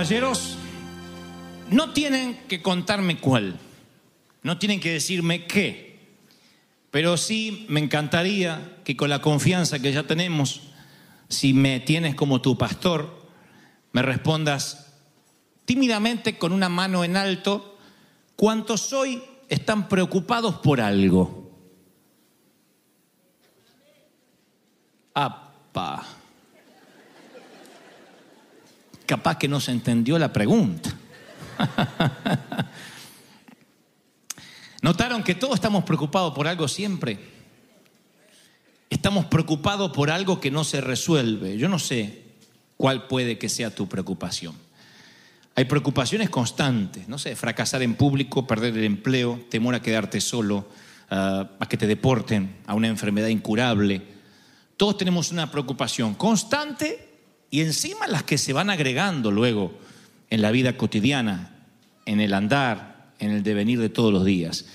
Caballeros, no tienen que contarme cuál, no tienen que decirme qué, pero sí me encantaría que con la confianza que ya tenemos, si me tienes como tu pastor, me respondas tímidamente con una mano en alto, ¿cuántos hoy están preocupados por algo? ¡Apa! Capaz que no se entendió la pregunta. ¿Notaron que todos estamos preocupados por algo siempre? Estamos preocupados por algo que no se resuelve. Yo no sé cuál puede que sea tu preocupación. Hay preocupaciones constantes, no sé, fracasar en público, perder el empleo, temor a quedarte solo, a que te deporten, a una enfermedad incurable. Todos tenemos una preocupación constante y encima las que se van agregando luego en la vida cotidiana, en el andar, en el devenir de todos los días.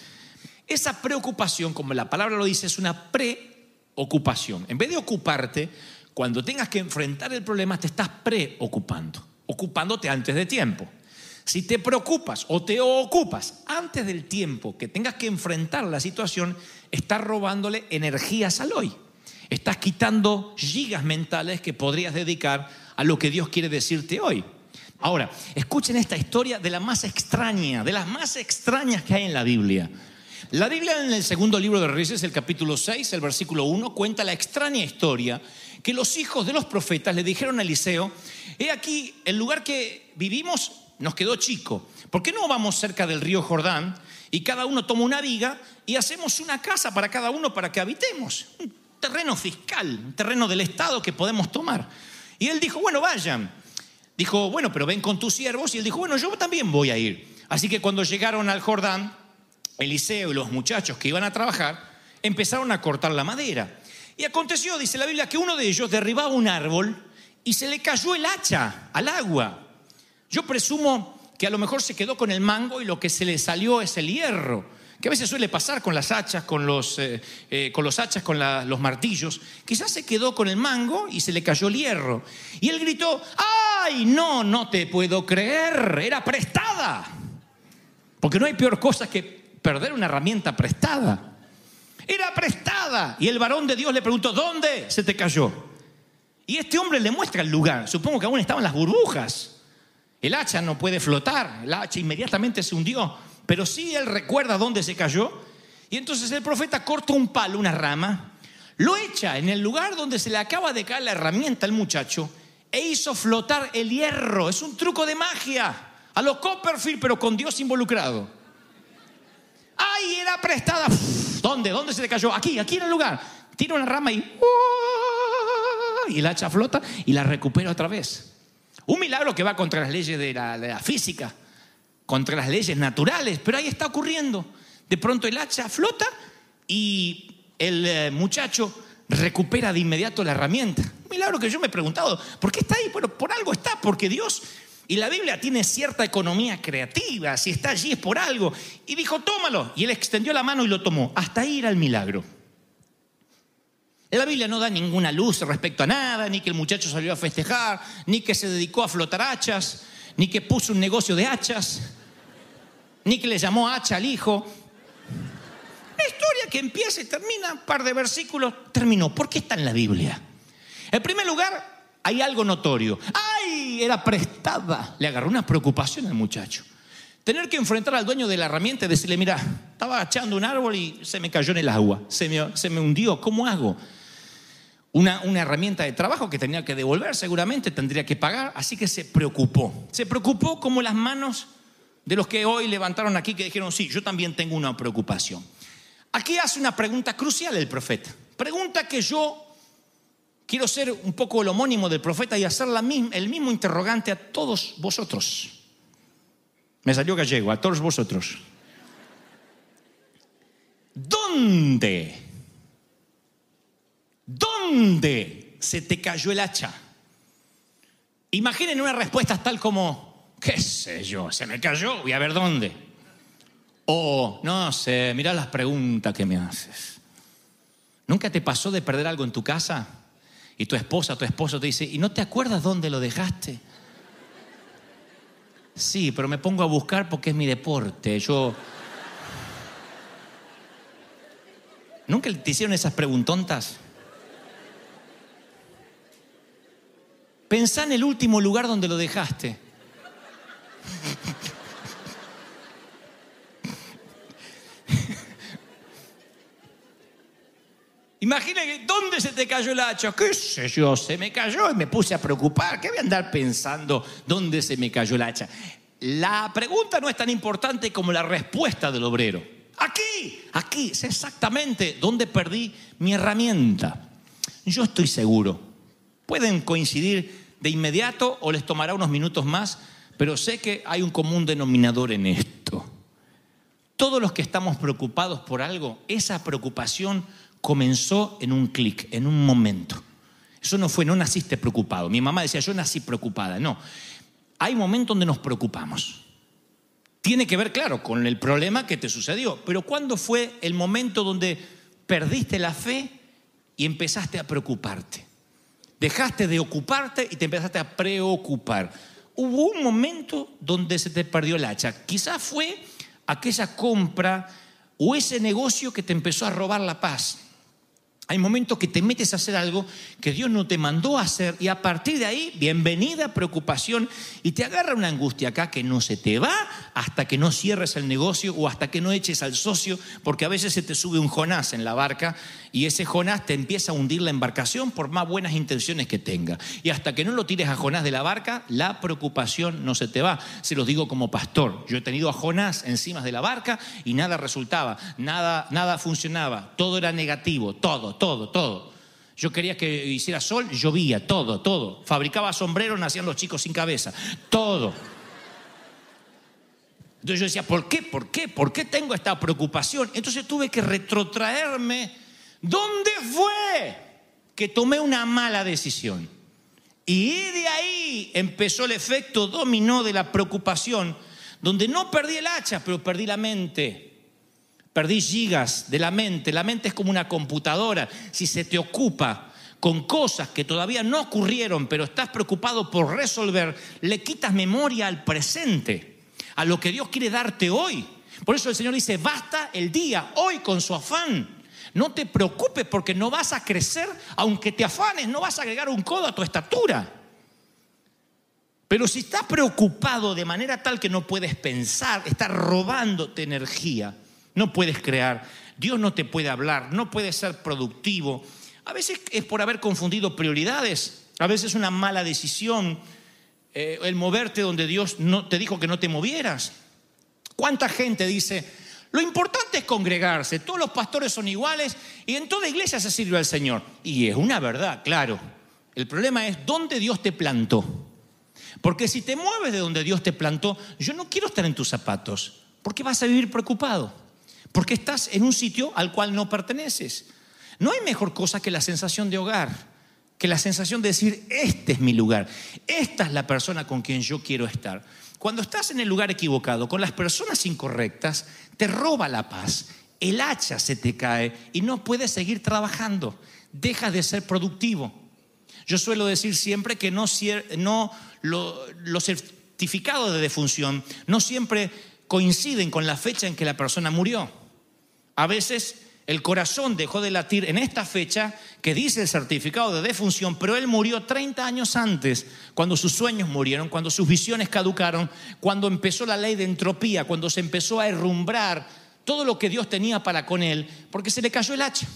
Esa preocupación, como la palabra lo dice, es una preocupación. En vez de ocuparte, cuando tengas que enfrentar el problema, te estás preocupando, ocupándote antes de tiempo. Si te preocupas o te ocupas antes del tiempo que tengas que enfrentar la situación, estás robándole energías al hoy. Estás quitando gigas mentales que podrías dedicar a lo que Dios quiere decirte hoy. Ahora, escuchen esta historia de la más extraña, de las más extrañas que hay en la Biblia. La Biblia en el segundo libro de Reyes, el capítulo 6, el versículo 1, cuenta la extraña historia que los hijos de los profetas le dijeron a Eliseo, he aquí, el lugar que vivimos nos quedó chico, ¿por qué no vamos cerca del río Jordán y cada uno toma una viga y hacemos una casa para cada uno para que habitemos? Terreno fiscal, un terreno del Estado que podemos tomar. Y él dijo, bueno, vayan. Dijo, bueno, pero ven con tus siervos. Y él dijo, bueno, yo también voy a ir. Así que cuando llegaron al Jordán, Eliseo y los muchachos que iban a trabajar empezaron a cortar la madera. Y aconteció, dice la Biblia, que uno de ellos derribaba un árbol y se le cayó el hacha al agua. Yo presumo que a lo mejor se quedó con el mango y lo que se le salió es el hierro que a veces suele pasar con las hachas, con los, eh, eh, con los hachas, con los martillos. Quizás se quedó con el mango y se le cayó el hierro. Y él gritó, ¡ay, no, no te puedo creer! Era prestada. Porque no hay peor cosa que perder una herramienta prestada. Era prestada. Y el varón de Dios le preguntó, ¿dónde se te cayó? Y este hombre le muestra el lugar. Supongo que aún estaban las burbujas. El hacha no puede flotar. El hacha inmediatamente se hundió pero sí él recuerda dónde se cayó. Y entonces el profeta corta un palo, una rama, lo echa en el lugar donde se le acaba de caer la herramienta al muchacho e hizo flotar el hierro. Es un truco de magia, a lo Copperfield, pero con Dios involucrado. ¡Ay, era prestada! ¿Dónde? ¿Dónde se le cayó? Aquí, aquí en el lugar. Tira una rama y... Y la hacha flota y la recupera otra vez. Un milagro que va contra las leyes de la física contra las leyes naturales, pero ahí está ocurriendo. De pronto el hacha flota y el eh, muchacho recupera de inmediato la herramienta. Un milagro que yo me he preguntado, ¿por qué está ahí? Bueno, por algo está, porque Dios y la Biblia tiene cierta economía creativa, si está allí es por algo. Y dijo, tómalo. Y él extendió la mano y lo tomó. Hasta ahí era el milagro. La Biblia no da ninguna luz respecto a nada, ni que el muchacho salió a festejar, ni que se dedicó a flotar hachas, ni que puso un negocio de hachas, ni que le llamó hacha al hijo. Una historia que empieza y termina, un par de versículos, terminó. ¿Por qué está en la Biblia? En primer lugar, hay algo notorio. ¡Ay! Era prestada. Le agarró una preocupación al muchacho. Tener que enfrentar al dueño de la herramienta y decirle, mira, estaba echando un árbol y se me cayó en el agua, se me, se me hundió, ¿cómo hago? una, herramienta de trabajo que tenía que devolver seguramente, tendría que pagar, así que se preocupó. Se preocupó como las manos de los que hoy levantaron aquí que dijeron, sí, yo también tengo una preocupación. Aquí hace una pregunta crucial el profeta. Pregunta que yo quiero ser un poco el homónimo del profeta y hacer la el mismo interrogante a todos vosotros. Me salió gallego, a todos vosotros. ¿Dónde ¿Dónde se te cayó el hacha? Imaginen una respuesta tal como, qué sé yo, se me cayó, voy a ver dónde. O, no sé, mira las preguntas que me haces. ¿Nunca te pasó de perder algo en tu casa? Y tu esposa, tu esposo te dice, ¿y no te acuerdas dónde lo dejaste? Sí, pero me pongo a buscar porque es mi deporte. Yo. ¿Nunca te hicieron esas preguntontas? Pensá en el último lugar donde lo dejaste. Imagina dónde se te cayó el hacha. ¿Qué sé yo? Se me cayó y me puse a preocupar. ¿Qué voy a andar pensando dónde se me cayó el hacha? La pregunta no es tan importante como la respuesta del obrero. Aquí, aquí, sé exactamente dónde perdí mi herramienta. Yo estoy seguro. Pueden coincidir de inmediato o les tomará unos minutos más, pero sé que hay un común denominador en esto. Todos los que estamos preocupados por algo, esa preocupación comenzó en un clic, en un momento. Eso no fue, no naciste preocupado. Mi mamá decía, yo nací preocupada. No, hay momentos donde nos preocupamos. Tiene que ver, claro, con el problema que te sucedió. Pero ¿cuándo fue el momento donde perdiste la fe y empezaste a preocuparte? Dejaste de ocuparte y te empezaste a preocupar. Hubo un momento donde se te perdió el hacha. Quizás fue aquella compra o ese negocio que te empezó a robar la paz. Hay momentos que te metes a hacer algo que Dios no te mandó a hacer y a partir de ahí, bienvenida preocupación y te agarra una angustia acá que no se te va hasta que no cierres el negocio o hasta que no eches al socio, porque a veces se te sube un Jonás en la barca y ese Jonás te empieza a hundir la embarcación por más buenas intenciones que tenga. Y hasta que no lo tires a Jonás de la barca, la preocupación no se te va. Se los digo como pastor. Yo he tenido a Jonás encima de la barca y nada resultaba, nada, nada funcionaba, todo era negativo, todo todo, todo. Yo quería que hiciera sol, llovía, todo, todo. Fabricaba sombreros, nacían los chicos sin cabeza, todo. Entonces yo decía, ¿por qué? ¿Por qué? ¿Por qué tengo esta preocupación? Entonces tuve que retrotraerme. ¿Dónde fue que tomé una mala decisión? Y de ahí empezó el efecto dominó de la preocupación, donde no perdí el hacha, pero perdí la mente. Perdí gigas de la mente. La mente es como una computadora. Si se te ocupa con cosas que todavía no ocurrieron, pero estás preocupado por resolver, le quitas memoria al presente, a lo que Dios quiere darte hoy. Por eso el Señor dice, basta el día, hoy con su afán. No te preocupes porque no vas a crecer, aunque te afanes, no vas a agregar un codo a tu estatura. Pero si estás preocupado de manera tal que no puedes pensar, estás robándote energía, no puedes crear, Dios no te puede hablar, no puedes ser productivo. A veces es por haber confundido prioridades, a veces es una mala decisión eh, el moverte donde Dios no, te dijo que no te movieras. ¿Cuánta gente dice, lo importante es congregarse, todos los pastores son iguales y en toda iglesia se sirve al Señor? Y es una verdad, claro. El problema es dónde Dios te plantó. Porque si te mueves de donde Dios te plantó, yo no quiero estar en tus zapatos, porque vas a vivir preocupado porque estás en un sitio al cual no perteneces. No hay mejor cosa que la sensación de hogar, que la sensación de decir, este es mi lugar, esta es la persona con quien yo quiero estar. Cuando estás en el lugar equivocado, con las personas incorrectas, te roba la paz, el hacha se te cae y no puedes seguir trabajando, dejas de ser productivo. Yo suelo decir siempre que no, no los certificados de defunción no siempre coinciden con la fecha en que la persona murió. A veces el corazón dejó de latir en esta fecha que dice el certificado de defunción, pero él murió 30 años antes, cuando sus sueños murieron, cuando sus visiones caducaron, cuando empezó la ley de entropía, cuando se empezó a herrumbrar todo lo que Dios tenía para con él, porque se le cayó el hacha.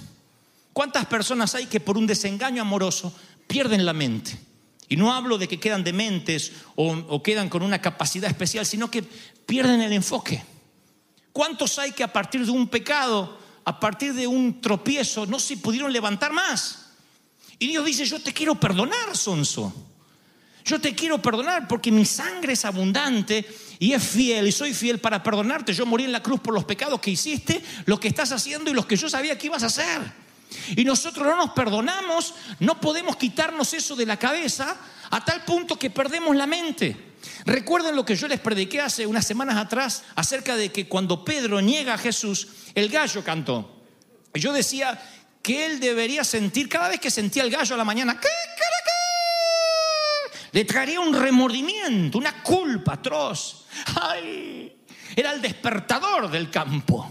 ¿Cuántas personas hay que por un desengaño amoroso pierden la mente? Y no hablo de que quedan dementes o, o quedan con una capacidad especial, sino que pierden el enfoque. ¿Cuántos hay que a partir de un pecado, a partir de un tropiezo, no se pudieron levantar más? Y Dios dice, yo te quiero perdonar, Sonso. Yo te quiero perdonar porque mi sangre es abundante y es fiel y soy fiel para perdonarte. Yo morí en la cruz por los pecados que hiciste, lo que estás haciendo y los que yo sabía que ibas a hacer. Y nosotros no nos perdonamos, no podemos quitarnos eso de la cabeza a tal punto que perdemos la mente. Recuerden lo que yo les prediqué hace unas semanas atrás acerca de que cuando Pedro niega a Jesús, el gallo cantó. Yo decía que él debería sentir, cada vez que sentía el gallo a la mañana, ¿qué, le traería un remordimiento, una culpa atroz. Era el despertador del campo.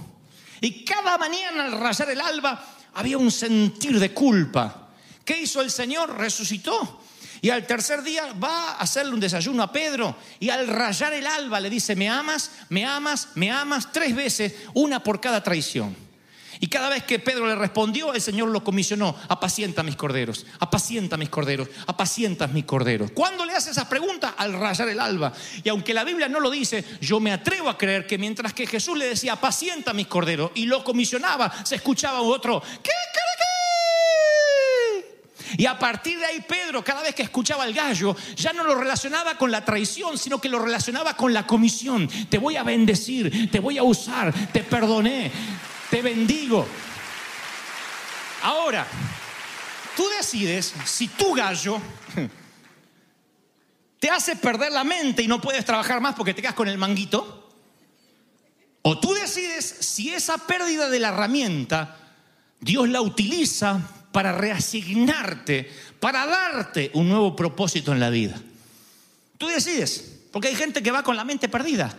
Y cada mañana al rayar el alba había un sentir de culpa. ¿Qué hizo el Señor? Resucitó. Y al tercer día va a hacerle un desayuno a Pedro y al rayar el alba le dice, me amas, me amas, me amas, tres veces, una por cada traición. Y cada vez que Pedro le respondió, el Señor lo comisionó, apacienta mis corderos, apacienta mis corderos, apacienta mis corderos. ¿Cuándo le hace esa pregunta? Al rayar el alba. Y aunque la Biblia no lo dice, yo me atrevo a creer que mientras que Jesús le decía, apacienta mis corderos, y lo comisionaba, se escuchaba otro, ¿qué, qué, y a partir de ahí Pedro, cada vez que escuchaba el gallo, ya no lo relacionaba con la traición, sino que lo relacionaba con la comisión. Te voy a bendecir, te voy a usar, te perdoné, te bendigo. Ahora, tú decides si tu gallo te hace perder la mente y no puedes trabajar más porque te quedas con el manguito. O tú decides si esa pérdida de la herramienta Dios la utiliza para reasignarte, para darte un nuevo propósito en la vida. Tú decides, porque hay gente que va con la mente perdida.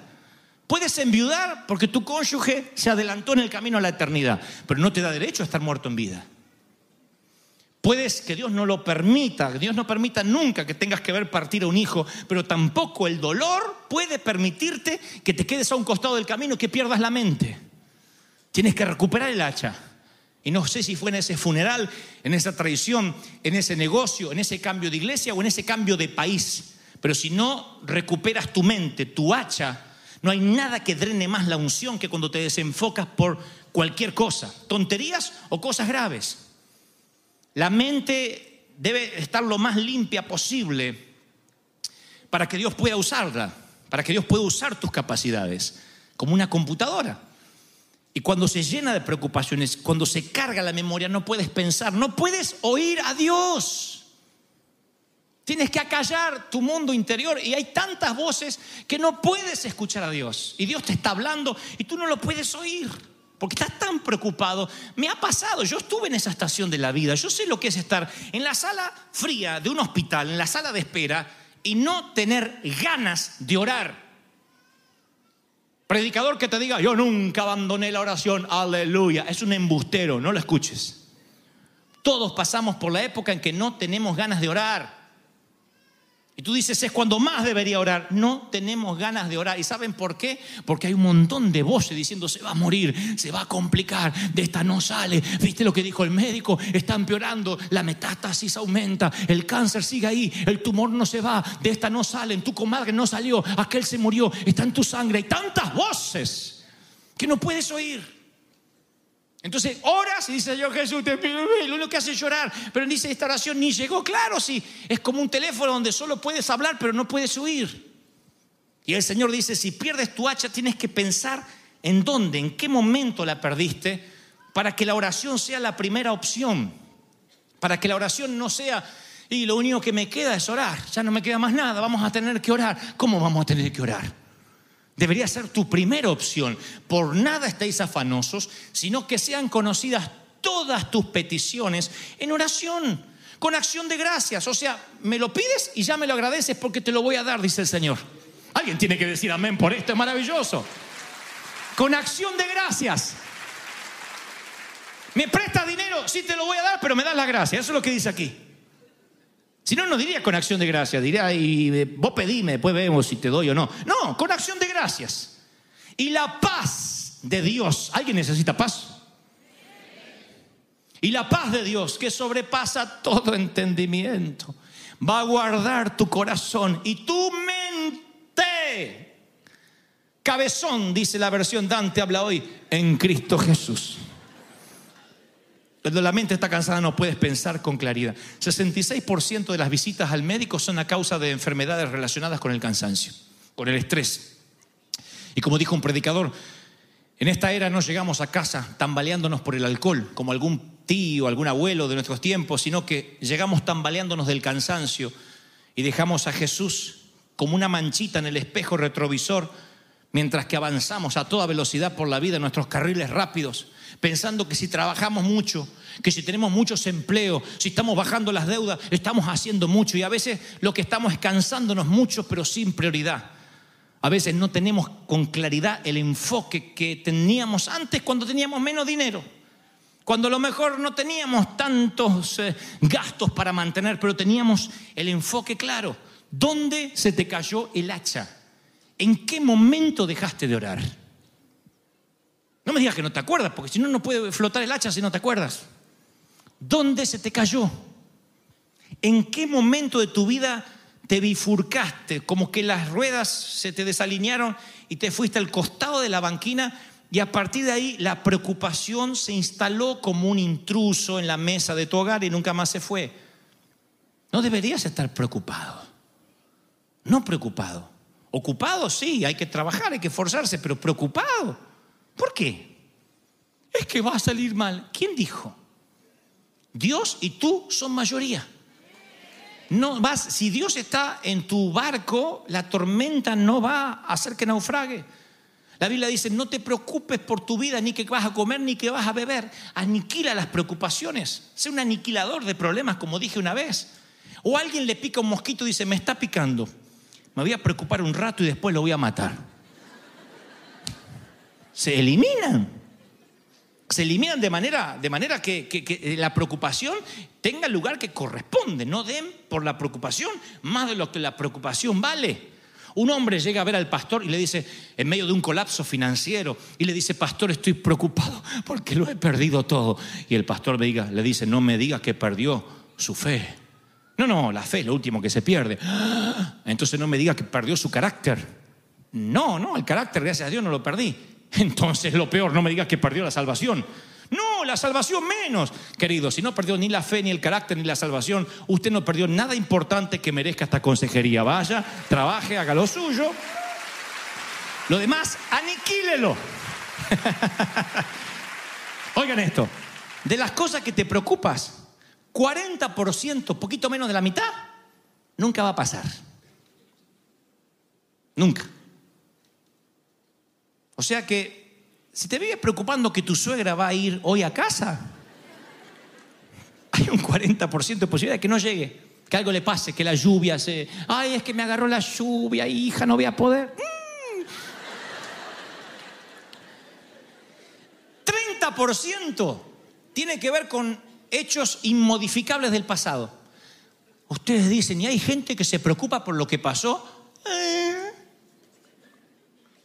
Puedes enviudar porque tu cónyuge se adelantó en el camino a la eternidad, pero no te da derecho a estar muerto en vida. Puedes que Dios no lo permita, que Dios no permita nunca que tengas que ver partir a un hijo, pero tampoco el dolor puede permitirte que te quedes a un costado del camino y que pierdas la mente. Tienes que recuperar el hacha. Y no sé si fue en ese funeral, en esa traición, en ese negocio, en ese cambio de iglesia o en ese cambio de país. Pero si no recuperas tu mente, tu hacha, no hay nada que drene más la unción que cuando te desenfocas por cualquier cosa, tonterías o cosas graves. La mente debe estar lo más limpia posible para que Dios pueda usarla, para que Dios pueda usar tus capacidades, como una computadora. Y cuando se llena de preocupaciones, cuando se carga la memoria, no puedes pensar, no puedes oír a Dios. Tienes que acallar tu mundo interior y hay tantas voces que no puedes escuchar a Dios. Y Dios te está hablando y tú no lo puedes oír porque estás tan preocupado. Me ha pasado, yo estuve en esa estación de la vida, yo sé lo que es estar en la sala fría de un hospital, en la sala de espera y no tener ganas de orar. Predicador que te diga, yo nunca abandoné la oración, aleluya, es un embustero, no lo escuches. Todos pasamos por la época en que no tenemos ganas de orar. Y tú dices, es cuando más debería orar. No tenemos ganas de orar. ¿Y saben por qué? Porque hay un montón de voces diciendo, se va a morir, se va a complicar, de esta no sale. ¿Viste lo que dijo el médico? Está empeorando, la metástasis aumenta, el cáncer sigue ahí, el tumor no se va, de esta no sale, tu comadre no salió, aquel se murió, está en tu sangre. Hay tantas voces que no puedes oír. Entonces oras y dice yo Jesús te pido, lo único que hace es llorar, pero dice esta oración ni llegó, claro, sí, es como un teléfono donde solo puedes hablar pero no puedes oír. Y el Señor dice, si pierdes tu hacha tienes que pensar en dónde, en qué momento la perdiste, para que la oración sea la primera opción, para que la oración no sea, y lo único que me queda es orar, ya no me queda más nada, vamos a tener que orar. ¿Cómo vamos a tener que orar? Debería ser tu primera opción. Por nada estéis afanosos, sino que sean conocidas todas tus peticiones en oración, con acción de gracias. O sea, me lo pides y ya me lo agradeces porque te lo voy a dar, dice el Señor. Alguien tiene que decir amén por esto, es maravilloso. Con acción de gracias. Me presta dinero, sí te lo voy a dar, pero me das la gracia. Eso es lo que dice aquí. Si no, no diría con acción de gracias, diría, y eh, vos pedime, después vemos si te doy o no. No, con acción de gracias. Y la paz de Dios, ¿alguien necesita paz? Y la paz de Dios, que sobrepasa todo entendimiento, va a guardar tu corazón y tu mente. Cabezón, dice la versión Dante, habla hoy, en Cristo Jesús. Cuando la mente está cansada no puedes pensar con claridad. 66% de las visitas al médico son a causa de enfermedades relacionadas con el cansancio, con el estrés. Y como dijo un predicador, en esta era no llegamos a casa tambaleándonos por el alcohol, como algún tío, algún abuelo de nuestros tiempos, sino que llegamos tambaleándonos del cansancio y dejamos a Jesús como una manchita en el espejo retrovisor mientras que avanzamos a toda velocidad por la vida en nuestros carriles rápidos, pensando que si trabajamos mucho, que si tenemos muchos empleos, si estamos bajando las deudas, estamos haciendo mucho y a veces lo que estamos es cansándonos mucho, pero sin prioridad. A veces no tenemos con claridad el enfoque que teníamos antes cuando teníamos menos dinero. Cuando a lo mejor no teníamos tantos eh, gastos para mantener, pero teníamos el enfoque claro. ¿Dónde se te cayó el hacha? ¿En qué momento dejaste de orar? No me digas que no te acuerdas, porque si no, no puede flotar el hacha si no te acuerdas. ¿Dónde se te cayó? ¿En qué momento de tu vida te bifurcaste? Como que las ruedas se te desalinearon y te fuiste al costado de la banquina y a partir de ahí la preocupación se instaló como un intruso en la mesa de tu hogar y nunca más se fue. No deberías estar preocupado. No preocupado. Ocupado, sí, hay que trabajar, hay que esforzarse, pero preocupado. ¿Por qué? Es que va a salir mal. ¿Quién dijo? Dios y tú son mayoría. No vas, si Dios está en tu barco, la tormenta no va a hacer que naufrague. La Biblia dice, no te preocupes por tu vida, ni que vas a comer, ni que vas a beber. Aniquila las preocupaciones. Sé un aniquilador de problemas, como dije una vez. O alguien le pica un mosquito y dice, me está picando. Me voy a preocupar un rato y después lo voy a matar. Se eliminan se eliminan de manera, de manera que, la preocupación tenga el lugar que corresponde. No den por la preocupación más de lo que la preocupación vale. Un hombre llega a ver al pastor y le dice, en medio de un colapso financiero, y le dice, pastor, estoy preocupado porque lo he perdido todo. Y el pastor le dice, no me digas que perdió su fe. No, no, la fe es lo último que se pierde. Entonces no me digas que perdió su carácter. No, no, el carácter, gracias a Dios, no lo perdí. Entonces lo peor, no me digas que perdió la salvación. No, la salvación menos. Querido, si no perdió ni la fe, ni el carácter, ni la salvación, usted no perdió nada importante que merezca esta consejería. Vaya, trabaje, haga lo suyo. Lo demás, aniquílelo. Oigan esto, de las cosas que te preocupas, 40%, poquito menos de la mitad, nunca va a pasar. Nunca. O sea que si te vives preocupando que tu suegra va a ir hoy a casa, hay un 40% de posibilidad de que no llegue, que algo le pase, que la lluvia se... Ay, es que me agarró la lluvia, hija, no voy a poder. 30% mm. tiene que ver con hechos inmodificables del pasado. Ustedes dicen, y hay gente que se preocupa por lo que pasó. Eh,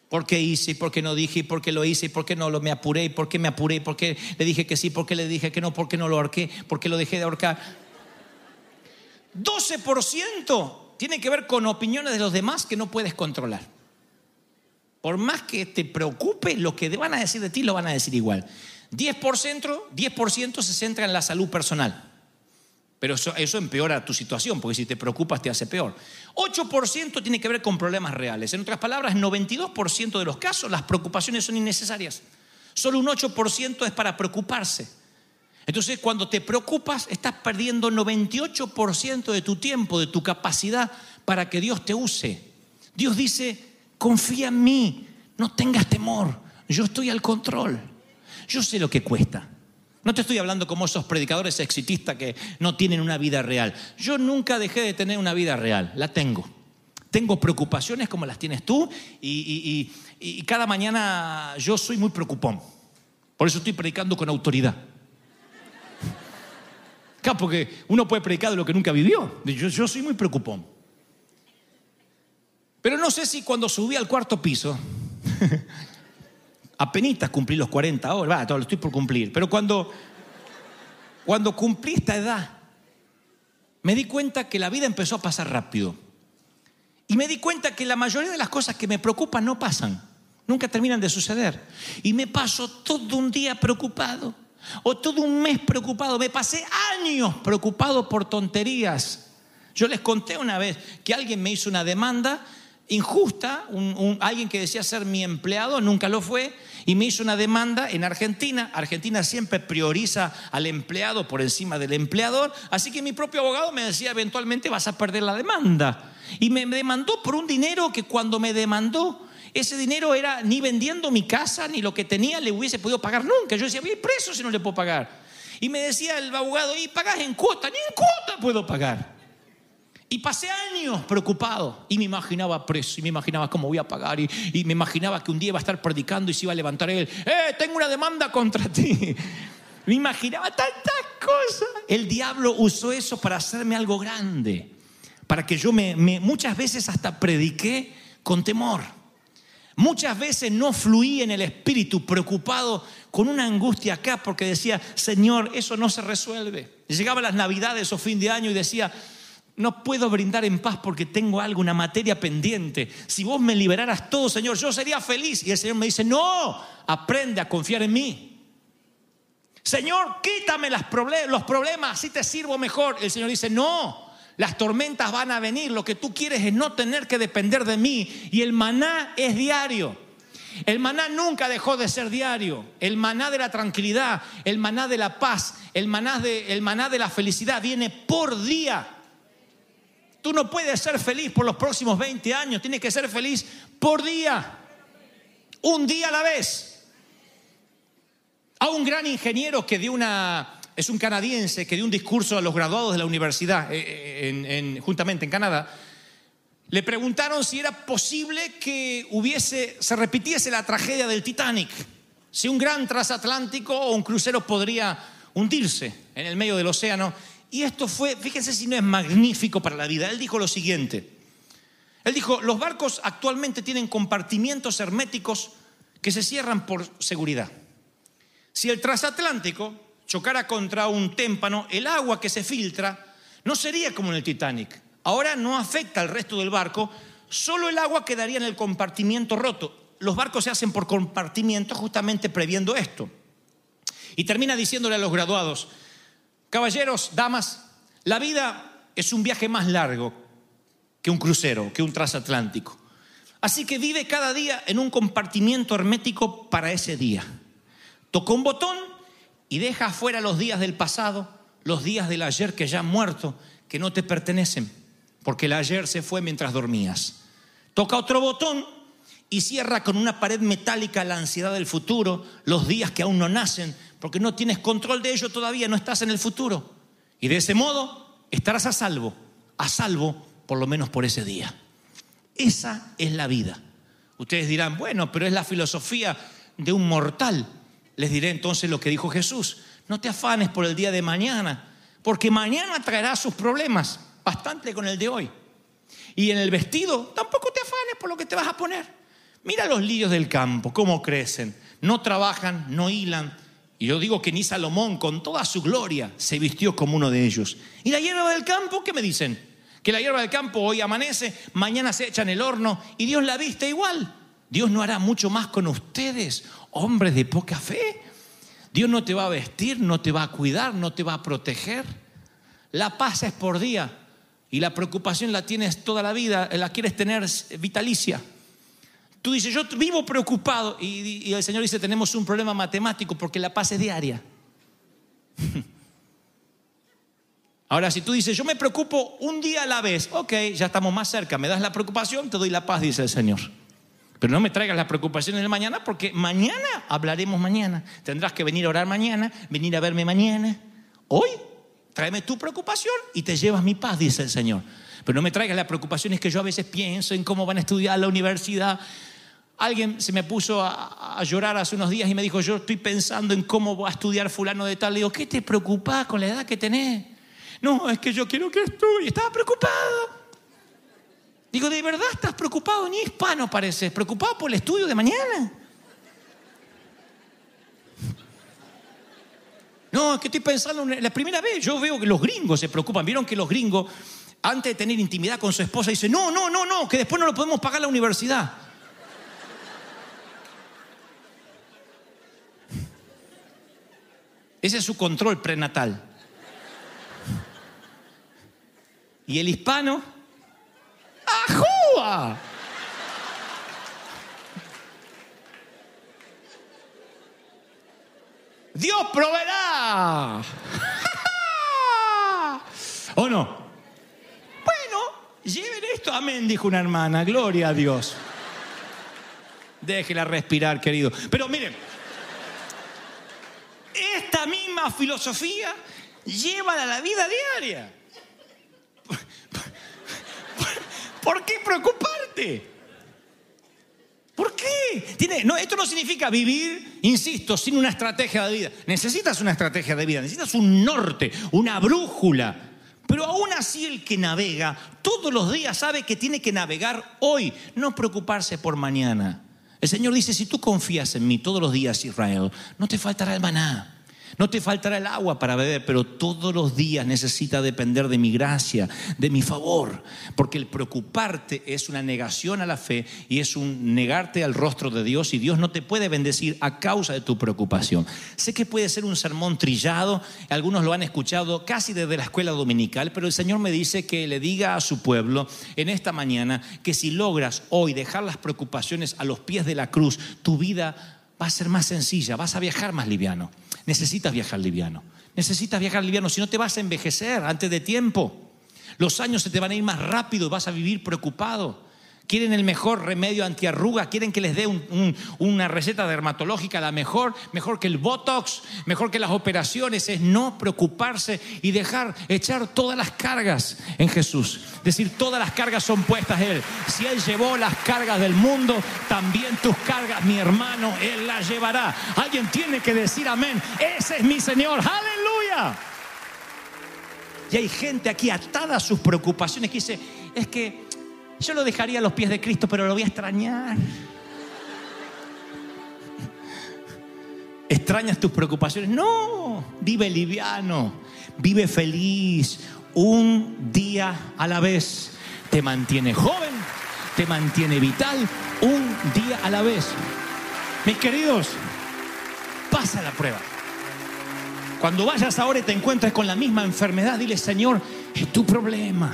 ¿Por qué hice? ¿Y por qué no dije? ¿Y por qué lo hice? ¿Y por qué no lo me apuré? ¿Y por qué me apuré? ¿Y por qué le dije que sí? ¿Por qué le dije que no? ¿Por qué no lo ahorqué? ¿Por qué lo dejé de ahorcar? 12% tiene que ver con opiniones de los demás que no puedes controlar. Por más que te preocupe, lo que van a decir de ti lo van a decir igual. 10%, 10 se centra en la salud personal. Pero eso, empeora tu situación, porque si te preocupas te hace peor. 8% tiene que ver con problemas reales. En otras palabras, en 92% de los casos las preocupaciones son innecesarias. Solo un 8% es para preocuparse. Entonces, cuando te preocupas, estás perdiendo 98% de tu tiempo, de tu capacidad para que Dios te use. Dios dice, confía en mí, no tengas temor, yo estoy al control. Yo sé lo que cuesta. No te estoy hablando como esos predicadores exitistas que no tienen una vida real. Yo nunca dejé de tener una vida real, la tengo. Tengo preocupaciones como las tienes tú y, cada mañana yo soy muy preocupón. Por eso estoy predicando con autoridad. Claro, porque uno puede predicar de lo que nunca vivió. Yo, yo soy muy preocupón. Pero no sé si cuando subí al cuarto piso Apenitas cumplí los 40 ahora, va, todo lo estoy por cumplir. Pero cuando, cuando cumplí esta edad, me di cuenta que la vida empezó a pasar rápido. Y me di cuenta que la mayoría de las cosas que me preocupan no pasan, nunca terminan de suceder. Y me paso todo un día preocupado, o todo un mes preocupado. Me pasé años preocupado por tonterías. Yo les conté una vez que alguien me hizo una demanda injusta, alguien que decía ser mi empleado, nunca lo fue, y me hizo una demanda en Argentina. Argentina siempre prioriza al empleado por encima del empleador, así que mi propio abogado me decía, eventualmente vas a perder la demanda. Y me demandó por un dinero que cuando me demandó ese dinero era ni vendiendo mi casa, ni lo que tenía le hubiese podido pagar nunca. Yo decía, voy preso si no le puedo pagar. Y me decía el abogado, y pagás en cuota, ni en cuota puedo pagar. Y pasé años preocupado y me imaginaba preso y me imaginaba cómo voy a pagar y, me imaginaba que un día iba a estar predicando y se iba a levantar él, ¡eh, tengo una demanda contra ti! Me imaginaba tantas cosas. El diablo usó eso para hacerme algo grande, para que yo me, muchas veces hasta prediqué con temor. Muchas veces no fluí en el espíritu preocupado con una angustia acá porque decía, Señor, eso no se resuelve. Llegaban las navidades o fin de año y decía, no puedo brindar en paz porque tengo algo, una materia pendiente. Si vos me liberaras todo, Señor, yo sería feliz. Y el Señor me dice, no, aprende a confiar en mí. Señor, quítame los problemas, si te sirvo mejor. El Señor dice, no, las tormentas van a venir, lo que tú quieres es no tener que depender de mí. Y el maná es diario. El maná nunca dejó de ser diario. El maná de la tranquilidad, el maná de la paz, el maná de, el maná de la felicidad viene por día. Tú no puedes ser feliz por los próximos 20 años, tienes que ser feliz por día. Un día a la vez. A un gran ingeniero que dio una, es un canadiense que dio un discurso a los graduados de la universidad, eh, en, juntamente en Canadá, le preguntaron si era posible que hubiese, se repitiese la tragedia del Titanic, si un gran transatlántico o un crucero podría hundirse en el medio del océano. Y esto fue, fíjense si no es magnífico para la vida. Él dijo lo siguiente. Él dijo, los barcos actualmente tienen compartimientos herméticos que se cierran por seguridad. Si el transatlántico chocara contra un témpano, el agua que se filtra no sería como en el Titanic. Ahora no afecta al resto del barco, solo el agua quedaría en el compartimiento roto. Los barcos se hacen por compartimiento justamente previendo esto. Y termina diciéndole a los graduados, caballeros, damas, la vida es un viaje más largo que un crucero, que un transatlántico. Así que vive cada día en un compartimiento hermético para ese día. Toca un botón y deja afuera los días del pasado, los días del ayer que ya han muerto, que no te pertenecen, porque el ayer se fue mientras dormías. Toca otro botón y cierra con una pared metálica la ansiedad del futuro, los días que aún no nacen, porque no tienes control de ello todavía, no estás en el futuro. Y de ese modo estarás a salvo, a salvo por lo menos por ese día. Esa es la vida. Ustedes dirán, bueno, pero es la filosofía de un mortal les diré entonces lo que dijo Jesús. No te afanes por el día de mañana, porque mañana traerá sus problemas, bastante con el de hoy. Y en el vestido, tampoco te afanes por lo que te vas a poner. Mira los lirios del campo, cómo crecen. No trabajan, no hilan. Y yo digo que ni Salomón, con toda su gloria, se vistió como uno de ellos. ¿Y la hierba del campo? ¿Qué me dicen? Que la hierba del campo hoy amanece, mañana se echa en el horno y Dios la viste igual. Dios no hará mucho más con ustedes hombres de poca fe. Dios no te va a vestir, no te va a cuidar, no te va a proteger. La paz es por día y la preocupación la tienes toda la vida, la quieres tener vitalicia. Tú dices, yo vivo preocupado y, el Señor dice, tenemos un problema matemático porque la paz es diaria. Ahora, si tú dices, yo me preocupo un día a la vez, ok, ya estamos más cerca, me das la preocupación, te doy la paz, dice el Señor. Pero no me traigas las preocupaciones del mañana porque mañana hablaremos mañana. Tendrás que venir a orar mañana, venir a verme mañana. Hoy, tráeme tu preocupación y te llevas mi paz, dice el Señor. Pero no me traigas las preocupaciones que yo a veces pienso en cómo van a estudiar la universidad. Alguien se me puso a, llorar hace unos días y me dijo, yo estoy pensando en cómo va a estudiar fulano de tal. Le digo, ¿qué te preocupa con la edad que tenés? No, es que yo quiero que estudie. Estaba preocupado. Digo, ¿de verdad estás preocupado? Ni hispano pareces, preocupado por el estudio de mañana. No, es que estoy pensando, la primera vez yo veo que los gringos se preocupan. Vieron que los gringos, antes de tener intimidad con su esposa, dicen, no, no, no, no, que después no lo podemos pagar la universidad. Ese es su control prenatal. Y el hispano ¡Ajúa! Dios proveerá. ¿O no? Bueno, lleven esto. Amén, dijo una hermana. Gloria a Dios. Déjela respirar, querido. Pero miren, misma filosofía lleva a la vida diaria. ¿Por qué preocuparte? ¿Por qué? No, esto no significa vivir, insisto, sin una estrategia de vida. Necesitas una estrategia de vida, necesitas un norte, una brújula. Pero aún así el que navega todos los días sabe que tiene que navegar hoy, no preocuparse por mañana. El Señor dice, si tú confías en mí todos los días, Israel, no te faltará el maná. No te faltará el agua para beber, pero todos los días necesita depender de mi gracia, de mi favor. Porque el preocuparte es una negación a la fe y es un negarte al rostro de Dios y Dios no te puede bendecir a causa de tu preocupación. Sé que puede ser un sermón trillado, algunos lo han escuchado casi desde la escuela dominical, pero el Señor me dice que le diga a su pueblo en esta mañana que si logras hoy dejar las preocupaciones a los pies de la cruz, tu vida va a ser más sencilla, vas a viajar más liviano. Necesitas viajar liviano. Necesitas viajar liviano, si no te vas a envejecer antes de tiempo. Los años se te van a ir más rápido, vas a vivir preocupado. Quieren el mejor remedio antiarruga, quieren que les dé una receta dermatológica, la mejor, mejor que el Botox, mejor que las operaciones, es no preocuparse y dejar echar todas las cargas en Jesús. Decir, todas las cargas son puestas en Él. Si Él llevó las cargas del mundo, también tus cargas, mi hermano, Él las llevará. Alguien tiene que decir amén. Ese es mi Señor. Aleluya. Y hay gente aquí atada a sus preocupaciones que dice, es que yo lo dejaría a los pies de Cristo, pero lo voy a extrañar. ¿Extrañas tus preocupaciones? No, vive liviano, vive feliz, un día a la vez. Te mantiene joven, te mantiene vital, un día a la vez. Mis queridos, pasa la prueba. Cuando vayas ahora y te encuentres con la misma enfermedad, dile, Señor, es tu problema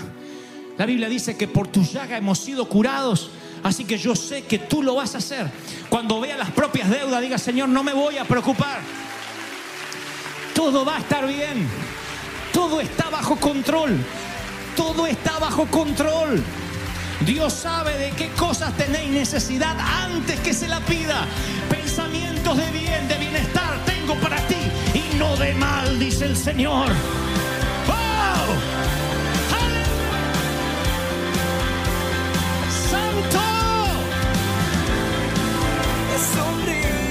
la Biblia dice que por tu llaga hemos sido curados. Así que yo sé que tú lo vas a hacer. Cuando vea las propias deudas, diga, Señor, no me voy a preocupar. Todo va a estar bien. Todo está bajo control. Todo está bajo control. Dios sabe de qué cosas tenéis necesidad antes que se la pida. Pensamientos de bien, de bienestar tengo para ti y no de mal, dice el Señor. sonríe.